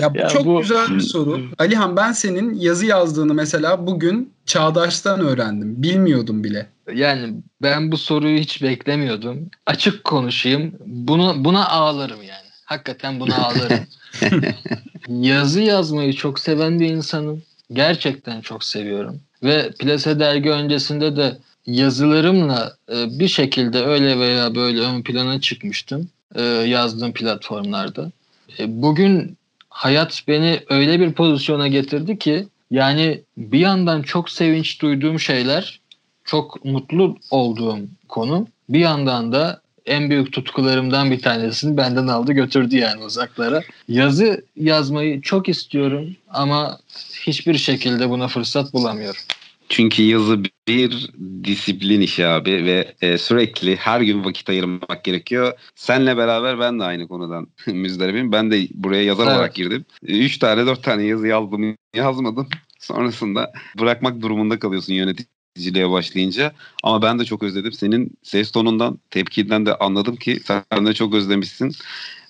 ya bu ya çok bu... güzel bir soru. Alihan ben senin yazı yazdığını mesela bugün Çağdaş'tan öğrendim. Bilmiyordum bile. Yani ben bu soruyu hiç beklemiyordum. Açık konuşayım. Bunu buna ağlarım yani. Hakikaten buna ağlarım. yazı yazmayı çok seven bir insanım. Gerçekten çok seviyorum. Ve Plase dergi öncesinde de yazılarımla e, bir şekilde öyle veya böyle ön plana çıkmıştım e, yazdığım platformlarda. E, bugün hayat beni öyle bir pozisyona getirdi ki yani bir yandan çok sevinç duyduğum şeyler, çok mutlu olduğum konu, bir yandan da en büyük tutkularımdan bir tanesini benden aldı götürdü yani uzaklara. Yazı yazmayı çok istiyorum ama hiçbir şekilde buna fırsat bulamıyorum. Çünkü yazı bir disiplin işi abi ve e, sürekli her gün vakit ayırmak gerekiyor. Senle beraber ben de aynı konudan müzdaribim. Ben de buraya yazar evet. olarak girdim. Üç tane dört tane yazı yazdım yazmadım. Sonrasında bırakmak durumunda kalıyorsun yöneticiliğe başlayınca. Ama ben de çok özledim. Senin ses tonundan, tepkinden de anladım ki sen de çok özlemişsin.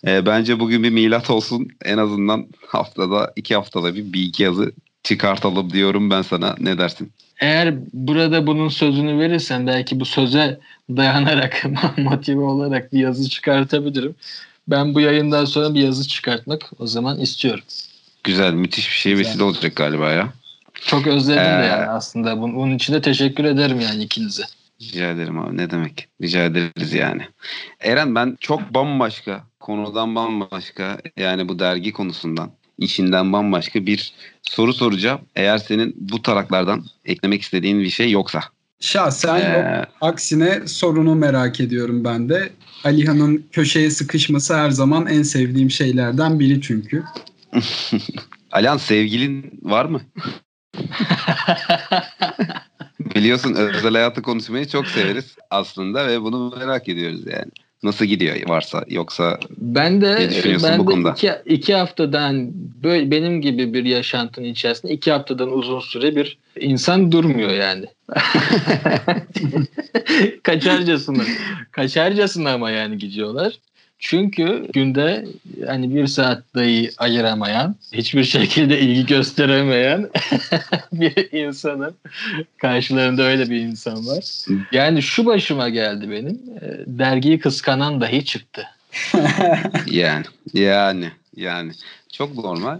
E, bence bugün bir milat olsun. En azından haftada, iki haftada bir, bir iki yazı çıkartalım diyorum ben sana. Ne dersin? Eğer burada bunun sözünü verirsen belki bu söze dayanarak motive olarak bir yazı çıkartabilirim. Ben bu yayından sonra bir yazı çıkartmak o zaman istiyorum. Güzel, müthiş bir şey vesile olacak galiba ya. Çok özledim ee, de yani aslında. Bunun, bunun için de teşekkür ederim yani ikinize. Rica ederim abi ne demek. Rica ederiz yani. Eren ben çok bambaşka konudan bambaşka yani bu dergi konusundan işinden bambaşka bir soru soracağım. Eğer senin bu taraklardan eklemek istediğin bir şey yoksa. Şahsen yok. Ee, Aksine sorunu merak ediyorum ben de. Alihan'ın köşeye sıkışması her zaman en sevdiğim şeylerden biri çünkü. Alihan sevgilin var mı? Biliyorsun özel hayatı konuşmayı çok severiz aslında ve bunu merak ediyoruz yani. Nasıl gidiyor varsa yoksa Ben de Ne düşünüyorsun ben bu de konuda? Iki, iki haftadan böyle benim gibi bir yaşantının içerisinde iki haftadan uzun süre bir insan durmuyor yani. kaçarcasına. Kaçarcasına ama yani gidiyorlar. Çünkü günde hani bir saat dahi ayıramayan, hiçbir şekilde ilgi gösteremeyen bir insanın karşılarında öyle bir insan var. Yani şu başıma geldi benim. e, Dergiyi kıskanan dahi çıktı. yani yani yani çok normal.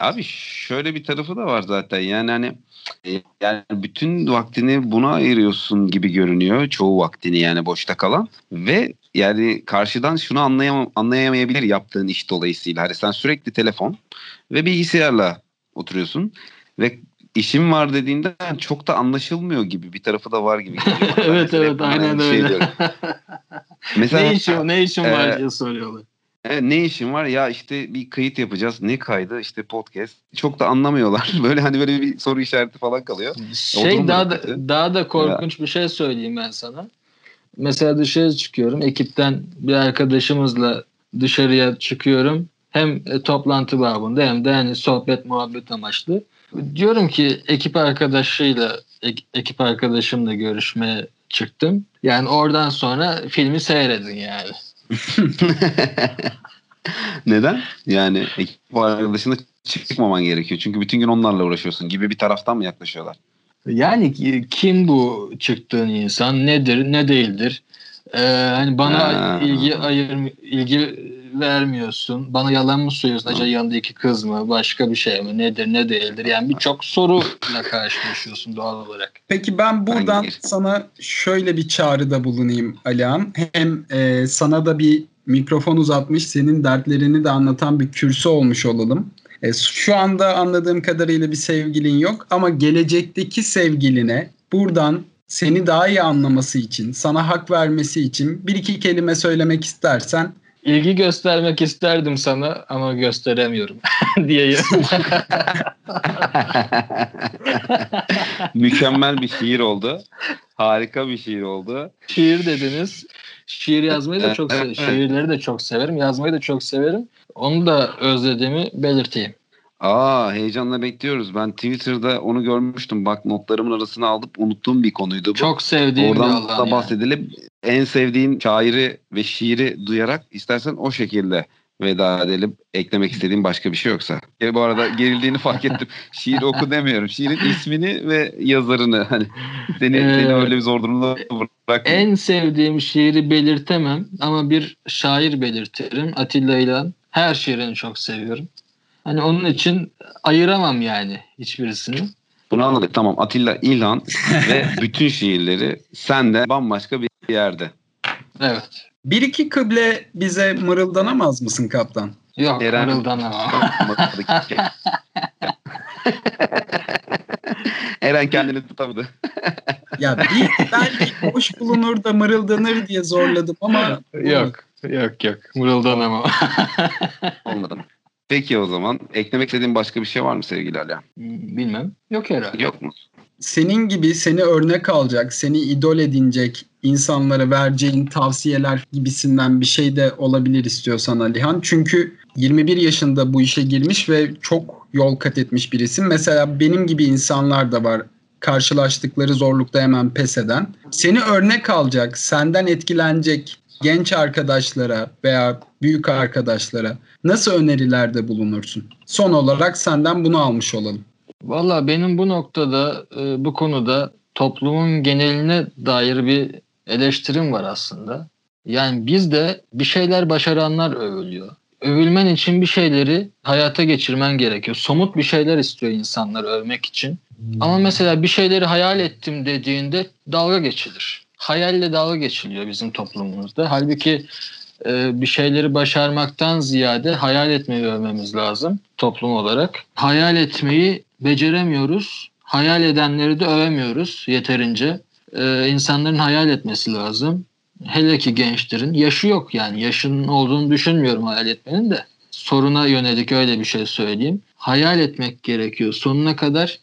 Abi şöyle bir tarafı da var zaten yani hani yani bütün vaktini buna ayırıyorsun gibi görünüyor çoğu vaktini yani boşta kalan ve yani karşıdan şunu anlayamam anlayamayabilir yaptığın iş dolayısıyla hani sen sürekli telefon ve bilgisayarla oturuyorsun ve işim var dediğinde çok da anlaşılmıyor gibi bir tarafı da var gibi evet evet aynen şey öyle. Mesela ne işin ne var e, diye soruyorlar. Evet, ne işin var? Ya işte bir kayıt yapacağız. Ne kaydı? İşte podcast. Çok da anlamıyorlar. Böyle hani böyle bir soru işareti falan kalıyor. Şey daha da kötü. daha da korkunç bir şey söyleyeyim ben sana. Mesela dışarı çıkıyorum. Ekipten bir arkadaşımızla dışarıya çıkıyorum. Hem e, toplantı babında hem de hani sohbet muhabbet amaçlı. Diyorum ki ekip arkadaşıyla ek- ekip arkadaşımla görüşmeye çıktım. Yani oradan sonra filmi seyredin yani. Neden? Yani ekip arkadaşına çıkmaman gerekiyor. Çünkü bütün gün onlarla uğraşıyorsun gibi bir taraftan mı yaklaşıyorlar? Yani ki- kim bu çıktığın insan nedir ne değildir? Ee, hani bana Ha. ilgi ayır ilgi vermiyorsun. Bana yalan mı söylüyorsun? Acaba yanındaki kız mı? Başka bir şey mi? Nedir ne değildir? Yani birçok soruyla karşılaşıyorsun doğal olarak. Peki ben buradan Hangi? sana şöyle bir çağrıda bulunayım Alihan. Hem e, sana da bir mikrofon uzatmış, senin dertlerini de anlatan bir kürsü olmuş olalım. E, şu anda anladığım kadarıyla bir sevgilin yok ama gelecekteki sevgiline buradan seni daha iyi anlaması için, sana hak vermesi için bir iki kelime söylemek istersen İlgi göstermek isterdim sana ama gösteremiyorum diyeyim. Mükemmel bir şiir oldu. Harika bir şiir oldu. Şiir dediniz. Şiir yazmayı da çok Evet, se- evet. şiirleri de çok severim. Yazmayı da çok severim. Onu da özlediğimi belirteyim. Aa heyecanla bekliyoruz. Ben Twitter'da onu görmüştüm. Bak notlarımın arasına alıp unuttuğum bir konuydu bu. Çok sevdiğim bir Oradan alan da yani. bahsedelim. En sevdiğin şairi ve şiiri duyarak istersen o şekilde veda edelim. Eklemek istediğim başka bir şey yoksa. E, bu arada gerildiğini fark ettim. Şiir oku demiyorum. Şiirin ismini ve yazarını. Hani seni, Ee, seni öyle bir zor durumda bırak. En sevdiğim şiiri belirtemem ama bir şair belirtirim. Atilla İlhan. Her şiirini çok seviyorum. Hani onun için ayıramam yani hiçbirisini. Bunu anladık. Tamam. Atilla İlhan ve bütün şiirleri sende bambaşka bir yerde. Evet. bir iki kıble bize mırıldanamaz mısın kaptan? Yok Eren- mırıldanamam. Eren kendini tutamadı. Ya bir belki boş bulunur da mırıldanır diye zorladım ama yok. Yok yok mırıldanamam. Olmadı. Peki o zaman eklemek istediğin başka bir şey var mı sevgili Ali? Bilmem. Yok herhalde. Yok mu? senin gibi seni örnek alacak, seni idol edinecek insanlara vereceğin tavsiyeler gibisinden bir şey de olabilir istiyorsan Alihan. Çünkü 21 yaşında bu işe girmiş ve çok yol kat etmiş bir isim. Mesela benim gibi insanlar da var karşılaştıkları zorlukta hemen pes eden. Seni örnek alacak, senden etkilenecek genç arkadaşlara veya büyük arkadaşlara nasıl önerilerde bulunursun? Son olarak senden bunu almış olalım. Valla benim bu noktada e, bu konuda toplumun geneline dair bir eleştirim var aslında. Yani bizde bir şeyler başaranlar övülüyor. Övülmen için bir şeyleri hayata geçirmen gerekiyor. Somut bir şeyler istiyor insanlar övmek için. Ama mesela bir şeyleri hayal ettim dediğinde dalga geçilir. Hayalle dalga geçiliyor bizim toplumumuzda. Halbuki e, bir şeyleri başarmaktan ziyade hayal etmeyi övmemiz lazım toplum olarak. Hayal etmeyi beceremiyoruz. Hayal edenleri de övemiyoruz yeterince. E, insanların hayal etmesi lazım. Hele ki gençlerin. Yaşı yok yani. Yaşının olduğunu düşünmüyorum hayal etmenin de. Soruna yönelik öyle bir şey söyleyeyim. Hayal etmek gerekiyor sonuna kadar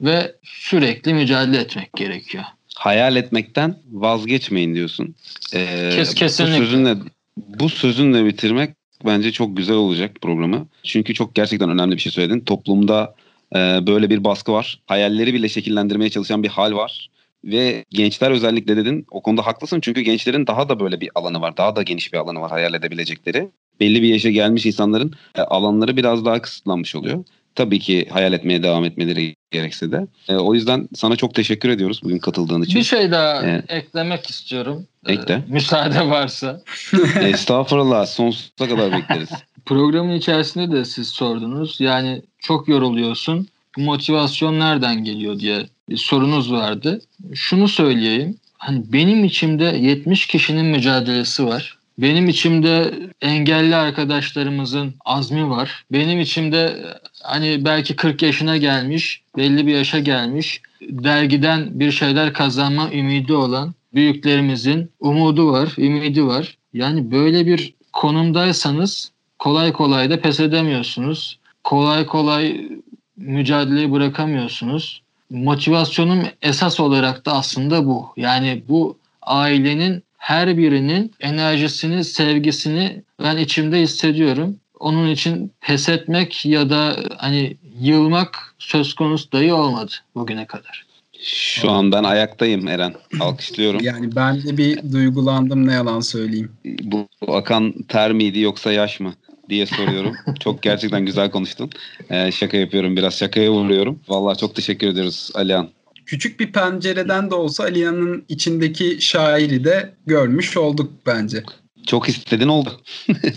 ve sürekli mücadele etmek gerekiyor. Hayal etmekten vazgeçmeyin diyorsun. Ee, Kes- kesinlikle. Bu sözünle, bu sözünle bitirmek bence çok güzel olacak programı. Çünkü çok gerçekten önemli bir şey söyledin. Toplumda e, böyle bir baskı var. Hayalleri bile şekillendirmeye çalışan bir hal var. Ve gençler özellikle dedin. O konuda haklısın. Çünkü gençlerin daha da böyle bir alanı var. Daha da geniş bir alanı var hayal edebilecekleri. Belli bir yaşa gelmiş insanların e, alanları biraz daha kısıtlanmış oluyor. Tabii ki hayal etmeye devam etmeleri gerekse de. E, o yüzden sana çok teşekkür ediyoruz bugün katıldığın için. Bir şey daha Evet. eklemek istiyorum. Ekle. Ee, müsaade varsa. Estağfurullah sonsuza kadar bekleriz. Programın içerisinde de siz sordunuz. Yani çok yoruluyorsun. Bu motivasyon nereden geliyor diye bir sorunuz vardı. Şunu söyleyeyim. Hani benim içimde 70 kişinin mücadelesi var. Benim içimde engelli arkadaşlarımızın azmi var. Benim içimde hani belki 40 yaşına gelmiş, belli bir yaşa gelmiş, dergiden bir şeyler kazanma ümidi olan büyüklerimizin umudu var, ümidi var. Yani böyle bir konumdaysanız kolay kolay da pes edemiyorsunuz. Kolay kolay mücadeleyi bırakamıyorsunuz. Motivasyonum esas olarak da aslında bu. Yani bu ailenin her birinin enerjisini, sevgisini ben içimde hissediyorum. Onun için pes etmek ya da hani yılmak söz konusu dahi olmadı bugüne kadar. Şu an ben ayaktayım Eren. Alkışlıyorum. Yani ben de bir duygulandım ne yalan söyleyeyim. Bu akan ter miydi yoksa yaş mı diye soruyorum. çok gerçekten güzel konuştun. Ee, şaka yapıyorum biraz şakaya vuruyorum. Vallahi çok teşekkür ediyoruz Alihan. Küçük bir pencereden de olsa Aliyan'ın içindeki şairi de görmüş olduk bence. Çok istedin oldu.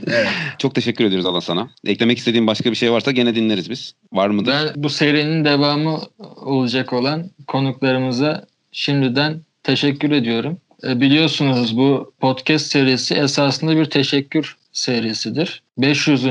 Evet. Çok teşekkür ediyoruz Allah sana. Eklemek istediğin başka bir şey varsa gene dinleriz biz. Var mıdır? Ben bu serinin devamı olacak olan konuklarımıza şimdiden teşekkür ediyorum. E, Biliyorsunuz bu podcast serisi esasında bir teşekkür serisidir. 500.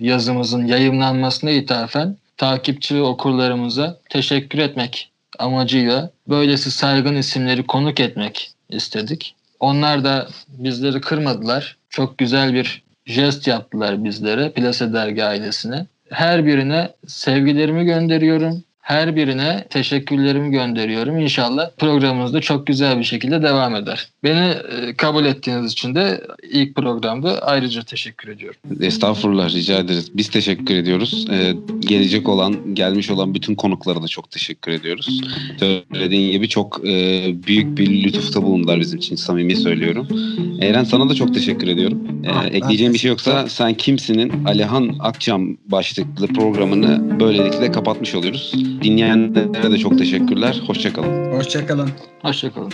yazımızın yayınlanmasına ithafen takipçi ve okurlarımıza teşekkür etmek amacıyla böylesi saygın isimleri konuk etmek istedik. Onlar da bizleri kırmadılar. Çok güzel bir jest yaptılar bizlere, Plase Dergi ailesine. Her birine sevgilerimi gönderiyorum. Her birine teşekkürlerimi gönderiyorum. İnşallah programımız da çok güzel bir şekilde devam eder. Beni e, kabul ettiğiniz için de ilk programda ayrıca teşekkür ediyorum. Estağfurullah rica ederiz. Biz teşekkür ediyoruz. Ee, gelecek olan, gelmiş olan bütün konuklara da çok teşekkür ediyoruz. Söylediğin gibi çok e, büyük bir lütufta bulundular bizim için. Samimi söylüyorum. Eren sana da çok teşekkür ediyorum. Ee, Ah, ekleyeceğim bir şey yoksa sen kimsinin Alihan Akçam başlıklı programını böylelikle kapatmış oluyoruz. Dinleyenlere de çok teşekkürler. Hoşçakalın. Hoşçakalın. Hoşçakalın.